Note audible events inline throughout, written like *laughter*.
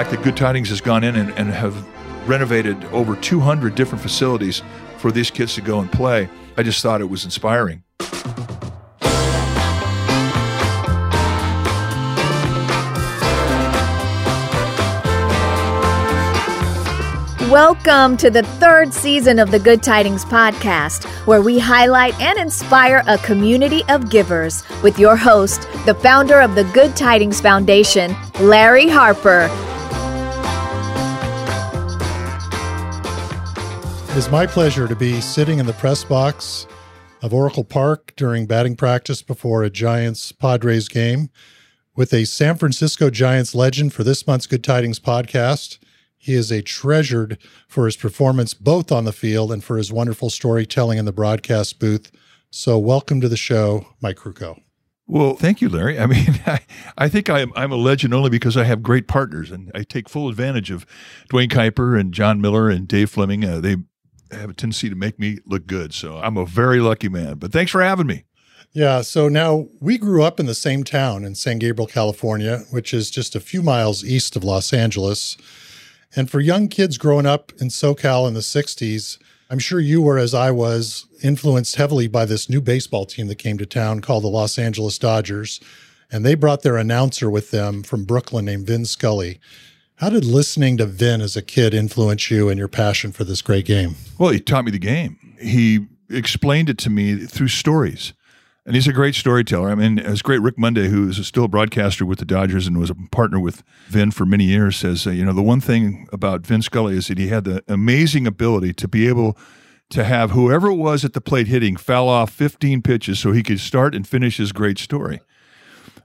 fact that Good Tidings has gone in and, and have renovated over 200 different facilities for these kids to go and play. I just thought it was inspiring. Welcome to the third season of the Good Tidings Podcast, where we highlight and inspire a community of givers with your host, the founder of the Good Tidings Foundation, Larry Harper. It is my pleasure to be sitting in the press box of Oracle Park during batting practice before a Giants Padres game with a San Francisco Giants legend for this month's Good Tidings podcast. He is a treasured for his performance both on the field and for his wonderful storytelling in the broadcast booth. So, welcome to the show, Mike Krukow. Well, thank you, Larry. I mean, *laughs* I, I think I'm, I'm a legend only because I have great partners and I take full advantage of Duane Kuiper and Jon Miller and Dave Fleming. Uh, they have a tendency to make me look good. So I'm a very lucky man. But thanks for having me. Yeah. So now we grew up in the same town in San Gabriel, California, which is just a few miles east of Los Angeles. And for young kids growing up in SoCal in the 60s, I'm sure you were, as I was, influenced heavily by this new baseball team that came to town called the Los Angeles Dodgers. And they brought their announcer with them from Brooklyn named Vin Scully. How did listening to Vin as a kid influence you and your passion for this great game? Well, he taught me the game. He explained it to me through stories. And he's a great storyteller. I mean, it's great. Rick Monday, who is still a broadcaster with the Dodgers and was a partner with Vin for many years, says, uh, you know, the one thing about Vin Scully is that he had the amazing ability to be able to have whoever it was at the plate hitting foul off 15 pitches so he could start and finish his great story.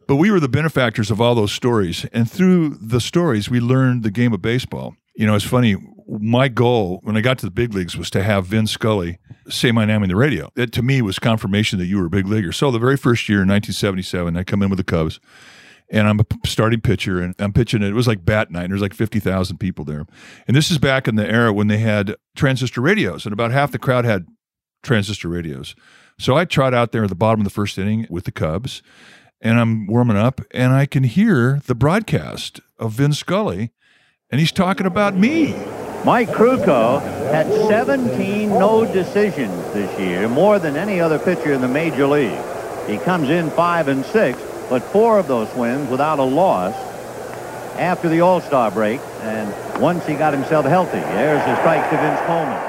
But we were the benefactors of all those stories. And through the stories, we learned the game of baseball. You know, it's funny. My goal when I got to the big leagues was to have Vin Scully say my name on the radio. That to me was confirmation that you were a big leaguer. So the very first year in 1977, I come in with the Cubs and I'm a starting pitcher and I'm pitching it. It was like bat night. And there's like 50,000 people there. And this is back in the era when they had transistor radios and about half the crowd had transistor radios. So I trot out there at the bottom of the first inning with the Cubs and I'm warming up and I can hear the broadcast of Vin Scully and he's talking about me. Mike Krukow had 17 no decisions this year, more than any other pitcher in the major league. He comes in five and six, but four of those wins without a loss after the All-Star break. And once he got himself healthy, there's a strike to Vince Coleman.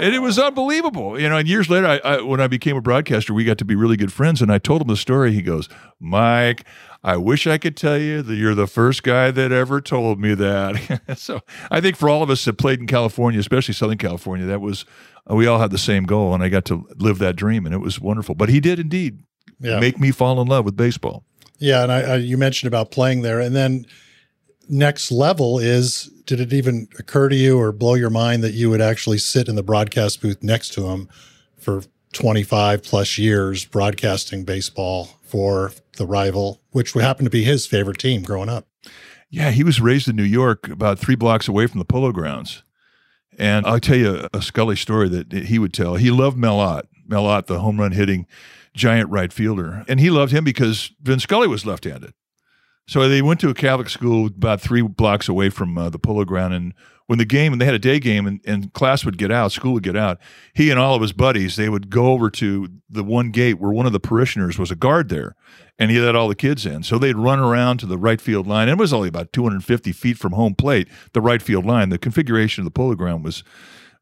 And it was unbelievable, you know. And years later, I, I, when I became a broadcaster, we got to be really good friends. And I told him the story. He goes, "Mike, I wish I could tell you that you're the first guy that ever told me that. *laughs* so I think for all of us that played in California, especially Southern California, that was uh, we all had the same goal, and I got to live that dream, and it was wonderful. But he did indeed yeah. make me fall in love with baseball. Yeah, and I, I, you mentioned about playing there, and then next level is did it even occur to you or blow your mind that you would actually sit in the broadcast booth next to him for 25 plus years broadcasting baseball for the rival, which happened to be his favorite team growing up. Yeah, he was raised in New York, about three blocks away from the Polo Grounds. And I'll tell you a Scully story that he would tell. He loved Mel Ott, Melott, the home run hitting giant right fielder. And he loved him because Vin Scully was left handed. So they went to a Catholic school about three blocks away from uh, the Polo Ground. And when the game, and they had a day game, and, and class would get out, school would get out, he and all of his buddies, they would go over to the one gate where one of the parishioners was a guard there, and he let all the kids in. So they'd run around to the right field line. It was only about 250 feet from home plate, the right field line. The configuration of the Polo Ground was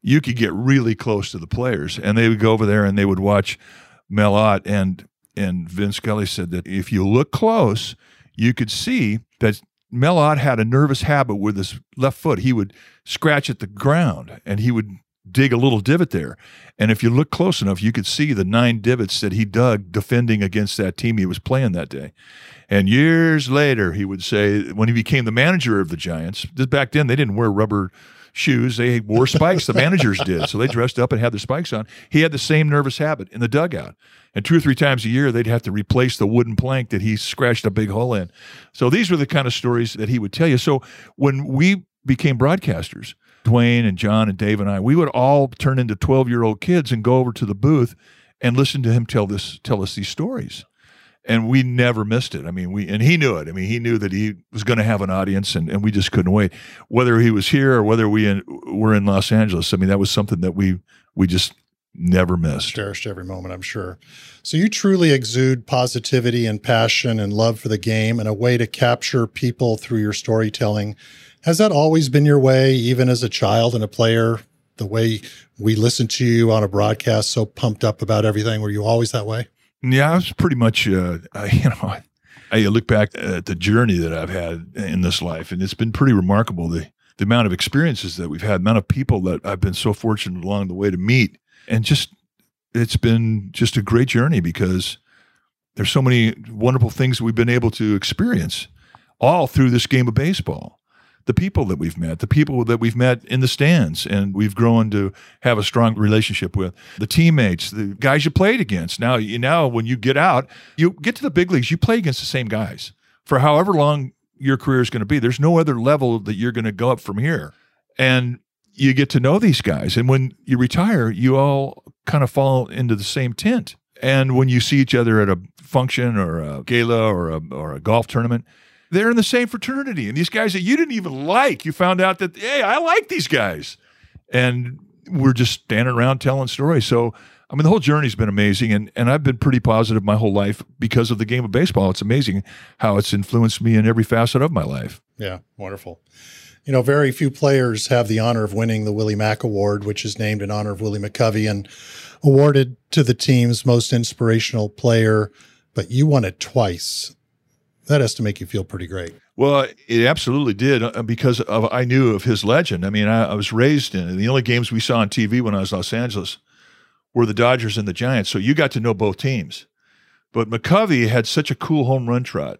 you could get really close to the players, and they would go over there and they would watch Mel Ott and and Vin Scully said that if you look close, you could see that Mel Ott had a nervous habit with his left foot. He would scratch at the ground and he would dig a little divot there. And if you look close enough, you could see the nine divots that he dug defending against that team he was playing that day. And years later, he would say, when he became the manager of the Giants, back then they didn't wear rubber shoes. They wore spikes. the managers did. So they dressed up and had their spikes on. He had the same nervous habit in the dugout. And two or three times a year, they'd have to replace the wooden plank that he scratched a big hole in. So these were the kind of stories that he would tell you. So when we became broadcasters, Duane and Jon and Dave and I, we would all turn into 12 year old kids and go over to the booth and listen to him tell this tell us these stories. And we never missed it. I mean, we and he knew it. I mean, he knew that he was going to have an audience, and, and we just couldn't wait. Whether he was here or whether we in, were in Los Angeles, I mean, that was something that we we just never missed. Cherished every moment, I'm sure. So you truly exude positivity and passion and love for the game and a way to capture people through your storytelling. Has that always been your way, even as a child and a player? The way we listen to you on a broadcast, so pumped up about everything. Were you always that way? Yeah, I was pretty much, uh, I, *laughs* you know, I look back at the journey that I've had in this life, and it's been pretty remarkable. The the amount of experiences that we've had, amount of people that I've been so fortunate along the way to meet, and just it's been just a great journey because there's so many wonderful things we've been able to experience all through this game of baseball the people that we've met, the people that we've met in the stands, and we've grown to have a strong relationship with the teammates, the guys you played against. Now, you now when you get out, you get to the big leagues, you play against the same guys for however long your career is going to be. There's no other level that you're going to go up from here, and you get to know these guys. And when you retire, you all kind of fall into the same tent. And when you see each other at a function or a gala or a, or a golf tournament, they're in the same fraternity. And these guys that you didn't even like, you found out that, hey, I like these guys. And we're just standing around telling stories. So, I mean, the whole journey's been amazing. And, and I've been pretty positive my whole life because of the game of baseball. It's amazing how it's influenced me in every facet of my life. Yeah, wonderful. You know, very few players have the honor of winning the Willie Mac Award, which is named in honor of Willie McCovey and awarded to the team's most inspirational player. But you won it twice that has to make you feel pretty great. Well, it absolutely did uh, because of, I knew of his legend. I mean, I, I was raised in, the only games we saw on TV when I was in Los Angeles were the Dodgers and the Giants. So you got to know both teams. But McCovey had such a cool home run trot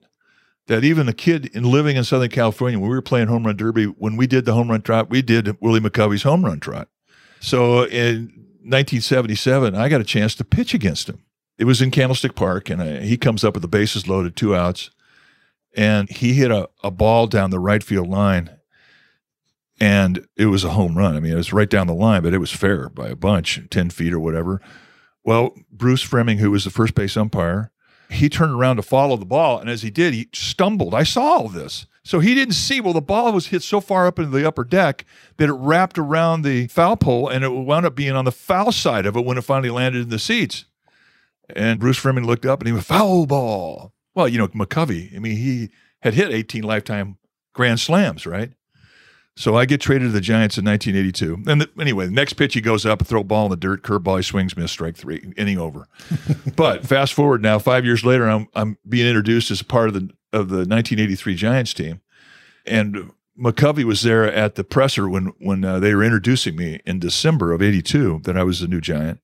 that even the kid in living in Southern California, when we were playing home run derby, when we did the home run trot, we did Willie McCovey's home run trot. So in 1977, I got a chance to pitch against him. It was in Candlestick Park, and I, he comes up with the bases loaded, two outs and he hit a, a ball down the right field line and it was a home run. I mean, it was right down the line, but it was fair by a bunch, 10 feet or whatever. Well, Bruce Froemming, who was the first base umpire, he turned around to follow the ball. And as he did, he stumbled. I saw all this. So he didn't see, well, the ball was hit so far up into the upper deck that it wrapped around the foul pole and it wound up being on the foul side of it when it finally landed in the seats. And Bruce Froemming looked up and he went, foul ball. Well, you know, McCovey, I mean, he had hit 18 lifetime grand slams, right? So I get traded to the Giants in 1982. And the, anyway, the next pitch he goes up, throw a ball in the dirt, curveball, he swings, miss, strike three, inning over. *laughs* but fast forward now, five years later, I'm I'm being introduced as a part of the of the 1983 Giants team, and McCovey was there at the presser when when uh, they were introducing me in December of '82 that I was the new Giant,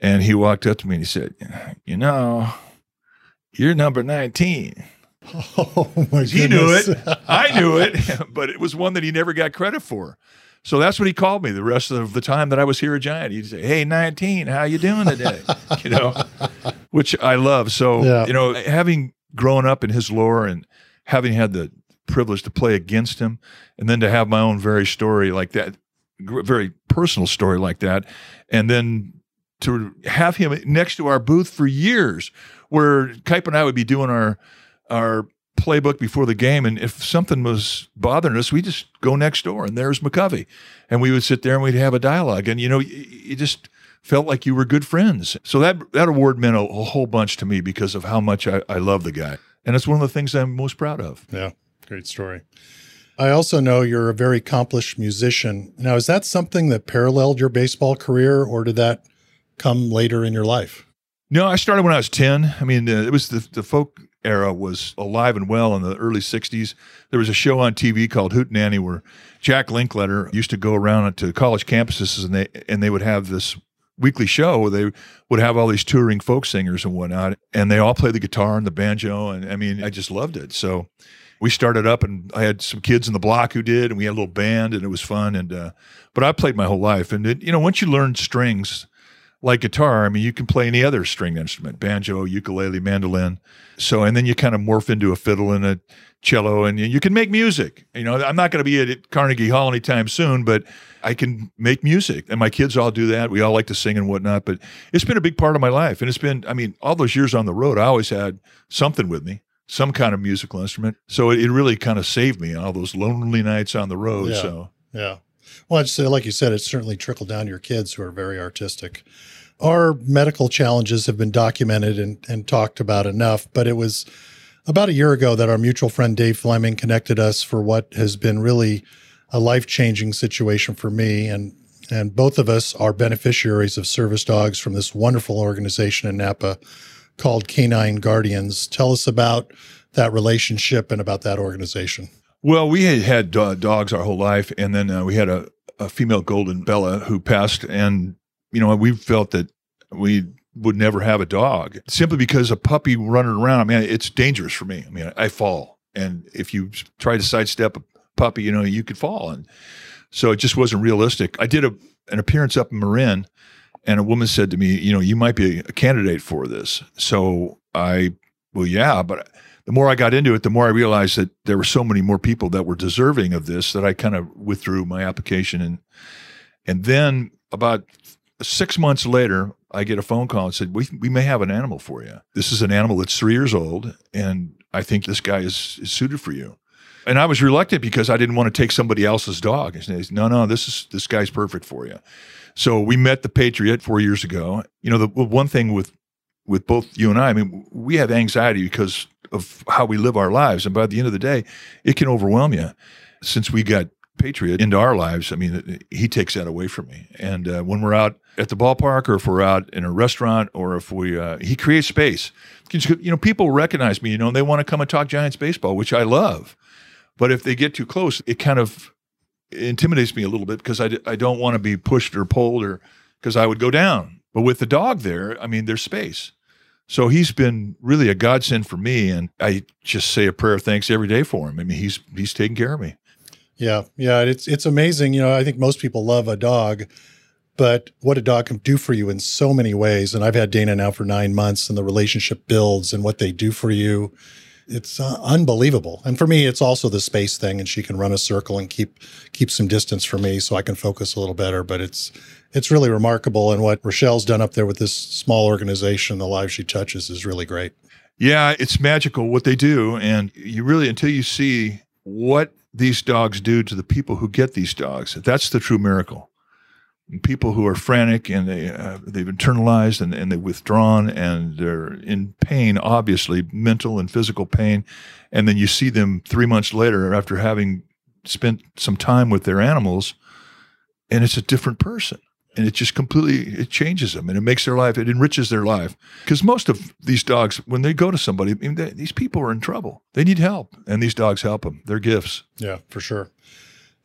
and he walked up to me and he said, "You know, you're number 19. *laughs* Oh my goodness. He knew it. *laughs* I knew it, *laughs* but it was one that he never got credit for. So that's what he called me the rest of the time that I was here at Giant. He'd say, "Hey, 19, how you doing today?" you know, which I love. So, yeah. you know, having grown up in his lore and having had the privilege to play against him and then to have my own very story like that, very personal story like that, and then to have him next to our booth for years where Kipe and I would be doing our our playbook before the game, and if something was bothering us, we just go next door, and there's McCovey, and we would sit there and we'd have a dialogue, and you know, you just felt like you were good friends. So that that award meant a, a whole bunch to me because of how much I, I love the guy, and it's one of the things I'm most proud of. Yeah, great story. I also know you're a very accomplished musician. Now, is that something that paralleled your baseball career, or did that come later in your life? No, I started when I was 10. I mean, uh, it was the, the folk era was alive and well in the early 60s. There was a show on TV called Hootenanny where Jack Linkletter used to go around to college campuses and they and they would have this weekly show where they would have all these touring folk singers and whatnot and they all play the guitar and the banjo and I mean I just loved it. So we started up and I had some kids in the block who did and we had a little band and it was fun and uh, but I played my whole life and it, you know once you learn strings like guitar, I mean, you can play any other string instrument, banjo, ukulele, mandolin. So, and then you kind of morph into a fiddle and a cello and you can make music. You know, I'm not going to be at Carnegie Hall anytime soon, but I can make music. And my kids all do that. We all like to sing and whatnot, but it's been a big part of my life. And it's been, I mean, all those years on the road, I always had something with me, some kind of musical instrument. So it, really kind of saved me on all those lonely nights on the road. Yeah. So, yeah. Well, I'd say, like you said, it's certainly trickled down to your kids who are very artistic. Our medical challenges have been documented and, and talked about enough, but it was about a year ago that our mutual friend Dave Fleming connected us for what has been really a life changing situation for me. And, and both of us are beneficiaries of service dogs from this wonderful organization in Napa called Canine Guardians. Tell us about that relationship and about that organization. Well, we had had uh, dogs our whole life, and then uh, we had a, a female golden Bella who passed, and you know we felt that we would never have a dog simply because a puppy running around. I mean, it's dangerous for me. I mean, I fall, and if you try to sidestep a puppy, you know, you could fall, and so it just wasn't realistic. I did a, an appearance up in Marin, and a woman said to me, you know, you might be a candidate for this. So I, well, yeah, but the more I got into it, the more I realized that there were so many more people that were deserving of this that I kind of withdrew my application. And and then about six months later, I get a phone call and said, "We we may have an animal for you. This is an animal that's three years old, and I think this guy is, is suited for you." And I was reluctant because I didn't want to take somebody else's dog. And said, "No, no, this is this guy's perfect for you." So we met the Patriot four years ago. You know, the one thing with with both you and I, I mean, we have anxiety because of how we live our lives. And by the end of the day, it can overwhelm you. Since we got Patriot into our lives, I mean, he takes that away from me. And uh, when we're out at the ballpark, or if we're out in a restaurant, or if we, uh, he creates space. You know, people recognize me. You know, they want to come and talk Giants baseball, which I love. But if they get too close, it kind of intimidates me a little bit because I, I don't want to be pushed or pulled, or because I would go down. But with the dog there, I mean, there's space. So he's been really a godsend for me, and I just say a prayer of thanks every day for him. I mean, he's he's taking care of me. Yeah, yeah, it's it's amazing. You know, I think most people love a dog, but what a dog can do for you in so many ways. And I've had Dana now for nine months, and the relationship builds, and what they do for you, it's uh, unbelievable. And for me, it's also the space thing, and she can run a circle and keep keep some distance for me, so I can focus a little better. But it's it's really remarkable. And what Rochelle's done up there with this small organization, the lives she touches, is really great. Yeah, it's magical what they do. And you really, until you see what these dogs do to the people who get these dogs, that's the true miracle. People who are frantic and they uh, they've internalized and, and they've withdrawn and they're in pain, obviously mental and physical pain, and then you see them three months later after having spent some time with their animals, and it's a different person and it just completely it changes them and it makes their life it enriches their life. Because most of these dogs when they go to somebody I mean, they, these people are in trouble. They need help and these dogs help them. They're gifts. Yeah for sure.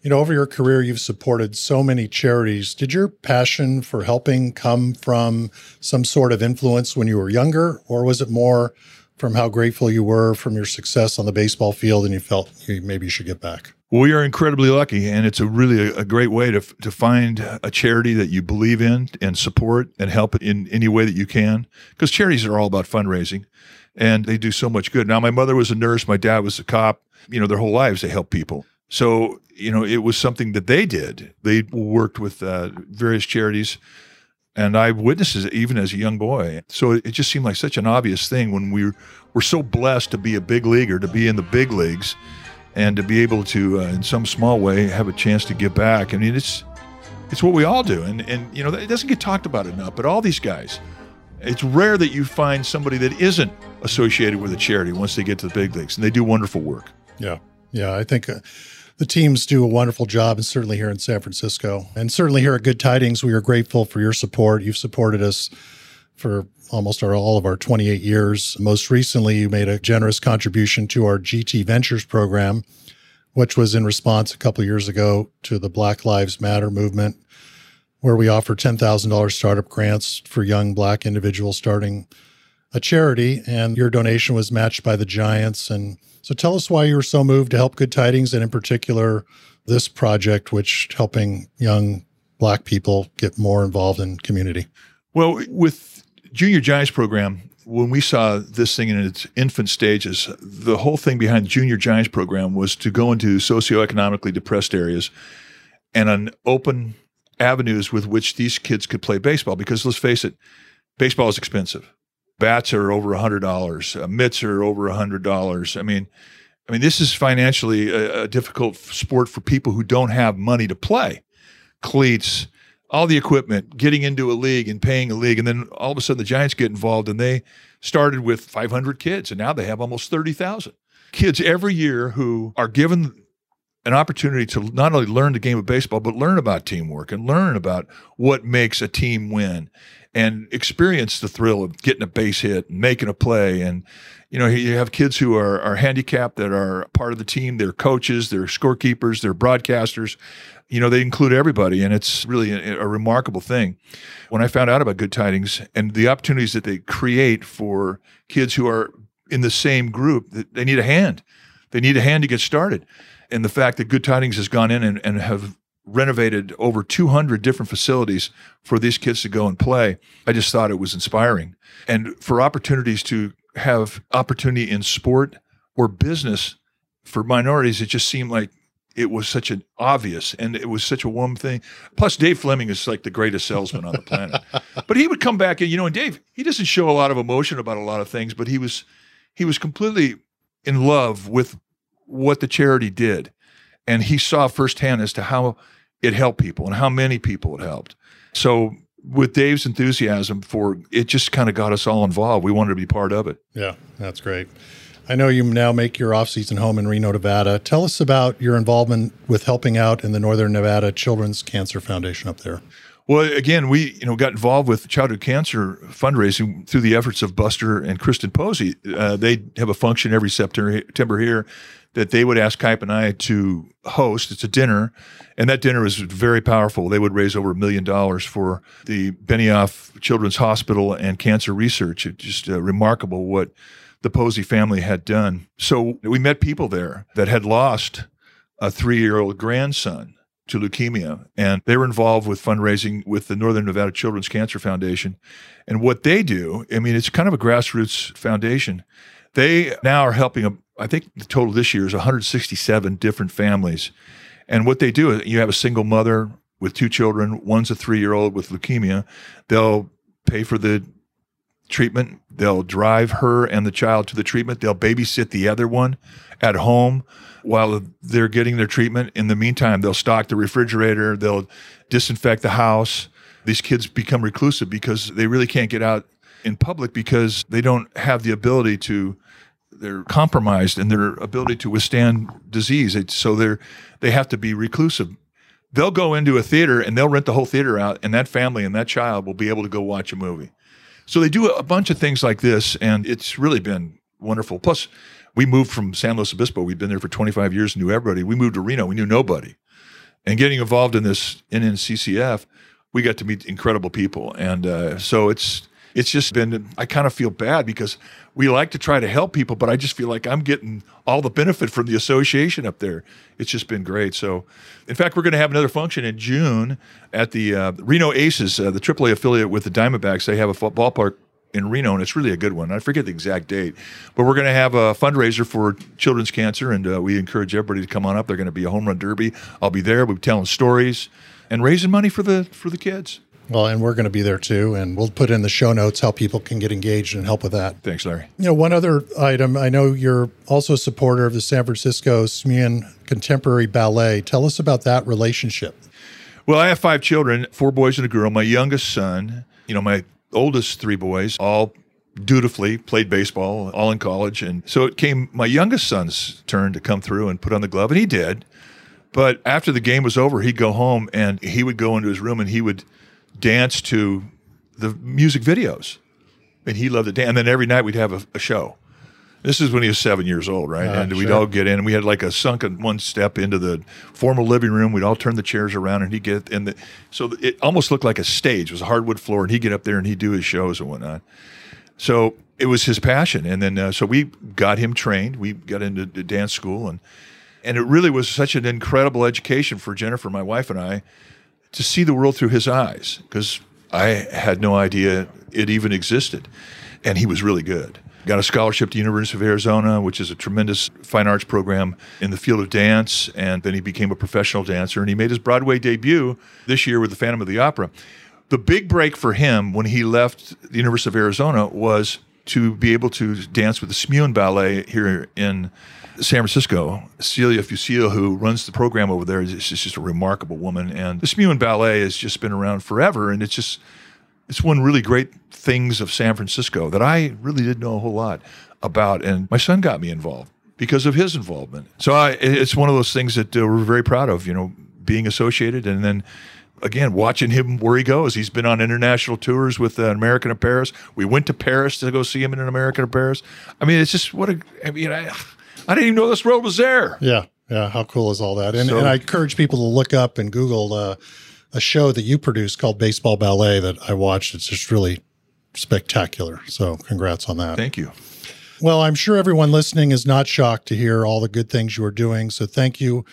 You know over your career you've supported so many charities. Did your passion for helping come from some sort of influence when you were younger? Or was it more from how grateful you were from your success on the baseball field and you felt you maybe you should get back we are incredibly lucky, and it's a really a, a, great way to to find a charity that you believe in and support and help in any way that you can. Because charities are all about fundraising, and they do so much good. Now, my mother was a nurse, my dad was a cop. You know, their whole lives they help people. So you know, it was something that they did. They worked with uh, various charities. And I witnessed it even as a young boy. So it just seemed like such an obvious thing when we were, were so blessed to be a big leaguer, to be in the big leagues and to be able to, uh, in some small way, have a chance to give back. I mean, it's it's what we all do, and and you know it doesn't get talked about enough. But all these guys, it's rare that you find somebody that isn't associated with a charity once they get to the big leagues, and they do wonderful work. Yeah, yeah, I think. Uh, the teams do a wonderful job, and certainly here in San Francisco, and certainly here at Good Tidings, we are grateful for your support. You've supported us for almost our, all of our 28 years. Most recently, you made a generous contribution to our GT Ventures program, which was in response a couple years ago to the Black Lives Matter movement, where we offer $10,000 startup grants for young Black individuals starting a charity. And your donation was matched by the Giants. And so tell us why you were so moved to help Good Tidings, and in particular, this project, which helping young Black people get more involved in community. Well, with Junior Giants program, when we saw this thing in its infant stages, the whole thing behind Junior Giants program was to go into socioeconomically depressed areas and an open avenues with which these kids could play baseball. Because let's face it, baseball is expensive. Bats are over a hundred dollars. Uh, mitts are over a hundred dollars. I mean, I mean, this is financially a, a difficult sport for people who don't have money to play. Cleats, all the equipment, getting into a league and paying a league, and then all of a sudden the Giants get involved, and they started with 500 kids, and now they have almost 30,000 kids every year who are given an opportunity to not only learn the game of baseball, but learn about teamwork and learn about what makes a team win and experience the thrill of getting a base hit and making a play. And, you know, you have kids who are, are handicapped that are part of the team. They're coaches, they're scorekeepers, they're broadcasters. You know, they include everybody, and it's really a, a remarkable thing. When I found out about Good Tidings and the opportunities that they create for kids who are in the same group, they need a hand. They need a hand to get started and the fact that Good Tidings has gone in and, and have renovated over 200 different facilities for these kids to go and play, I just thought it was inspiring. And for opportunities to have opportunity in sport or business for minorities, it just seemed like it was such an obvious and it was such a warm thing. Plus, Dave Fleming is like the greatest salesman on the planet. *laughs* but he would come back and you know, and Dave, he doesn't show a lot of emotion about a lot of things, but he was he was completely in love with what the charity did. And he saw firsthand as to how it helped people and how many people it helped. So with Dave's enthusiasm for it just kind of got us all involved. We wanted to be part of it. Yeah, that's great. I know you now make your off-season home in Reno, Nevada. Tell us about your involvement with helping out in the Northern Nevada Children's Cancer Foundation up there. Well, again, we you know got involved with childhood cancer fundraising through the efforts of Buster and Kristen Posey. Uh, they have a function every September here that they would ask Kipe and I to host. It's a dinner, and that dinner was very powerful. They would raise over a million dollars for the Benioff Children's Hospital and cancer research. It's just uh, remarkable what the Posey family had done. So we met people there that had lost a three year old grandson to leukemia. And they were involved with fundraising with the Northern Nevada Children's Cancer Foundation. And what they do, I mean, it's kind of a grassroots foundation. They now are helping, I think the total this year is 167 different families. And what they do is you have a single mother with two children, one's a three year old with leukemia. They'll pay for the treatment. They'll drive her and the child to the treatment. They'll babysit the other one at home while they're getting their treatment. In the meantime, they'll stock the refrigerator, they'll disinfect the house. These kids become reclusive because they really can't get out in public because they don't have the ability to they're compromised in their ability to withstand disease. So they're they have to be reclusive. They'll go into a theater and they'll rent the whole theater out, and that family and that child will be able to go watch a movie. So they do a bunch of things like this, and it's really been wonderful. Plus, we moved from San Luis Obispo. We'd been there for 25 years, knew everybody. We moved to Reno. We knew nobody. And getting involved in this NNCCF, we got to meet incredible people. And uh, so it's it's just been, I kind of feel bad because we like to try to help people, but I just feel like I'm getting all the benefit from the association up there. It's just been great. So, in fact, we're going to have another function in June at the uh, Reno Aces, uh, the AAA affiliate with the Diamondbacks. They have a ballpark in Reno, and it's really a good one. I forget the exact date, but we're going to have a fundraiser for children's cancer, and uh, we encourage everybody to come on up. They're going to be a home run derby. I'll be there. We'll be telling stories and raising money for the for the kids. Well, and we're going to be there too, and we'll put in the show notes how people can get engaged and help with that. Thanks, Larry. You know, one other item. I know you're also a supporter of the San Francisco Smuin Contemporary Ballet. Tell us about that relationship. Well, I have five children, four boys and a girl. My youngest son, you know, my oldest three boys all dutifully played baseball, all in college. And so it came my youngest son's turn to come through and put on the glove, and he did. But after the game was over, he'd go home and he would go into his room and he would dance to the music videos. And he loved to dance. And then every night we'd have a, a show. This is when he was seven years old, right? Uh, and we'd all get in, and we had like a sunken one step into the formal living room. We'd all turn the chairs around, and he'd get in the. So it almost looked like a stage. It was a hardwood floor, and he'd get up there and he'd do his shows and whatnot. So it was his passion, and then uh, so we got him trained. We got into dance school, and and it really was such an incredible education for Jennifer, my wife, and I, to see the world through his eyes because I had no idea it even existed. And he was really good. Got a scholarship to the University of Arizona, which is a tremendous fine arts program in the field of dance. And then he became a professional dancer. And he made his Broadway debut this year with The Phantom of the Opera. The big break for him when he left the University of Arizona was to be able to dance with the Smuin Ballet here in San Francisco. Celia Fushille, who runs the program over there, is just a remarkable woman. And the Smuin Ballet has just been around forever. And it's just, it's one really great things of San Francisco that I really didn't know a whole lot about. And my son got me involved because of his involvement. So I, it's one of those things that uh, we're very proud of, you know, being associated and then again, watching him where he goes. He's been on international tours with uh, American of Paris. We went to Paris to go see him in an American of Paris. I mean, it's just what a, I mean, I, I didn't even know this road was there. Yeah. Yeah. How cool is all that? And, so, and I encourage people to look up and Google uh, a show that you produced called Baseball Ballet that I watched. It's just really spectacular. So congrats on that. Thank you. Well, I'm sure everyone listening is not shocked to hear all the good things you are doing. So thank you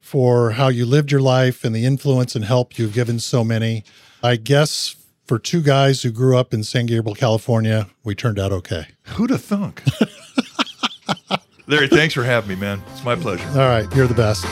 for how you lived your life and the influence and help you've given so many. I guess for two guys who grew up in San Gabriel, California, we turned out okay. Who'd have thunk? *laughs* Larry, thanks for having me, man. It's my pleasure. All right, you're the best.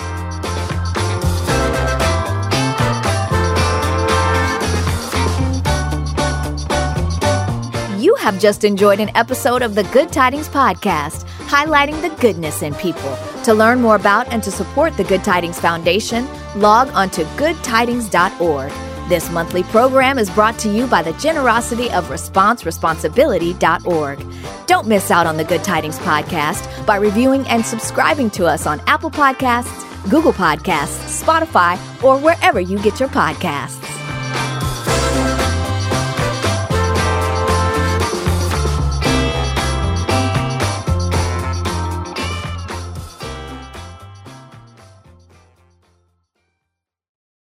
Have just enjoyed an episode of the Good Tidings Podcast, highlighting the goodness in people. To learn more about and to support the Good Tidings Foundation, log on to goodtidings.org. This monthly program is brought to you by the generosity of responseresponsibility.org. Don't miss out on the Good Tidings podcast by reviewing and subscribing to us on Apple Podcasts, Google Podcasts, Spotify, or wherever you get your podcasts.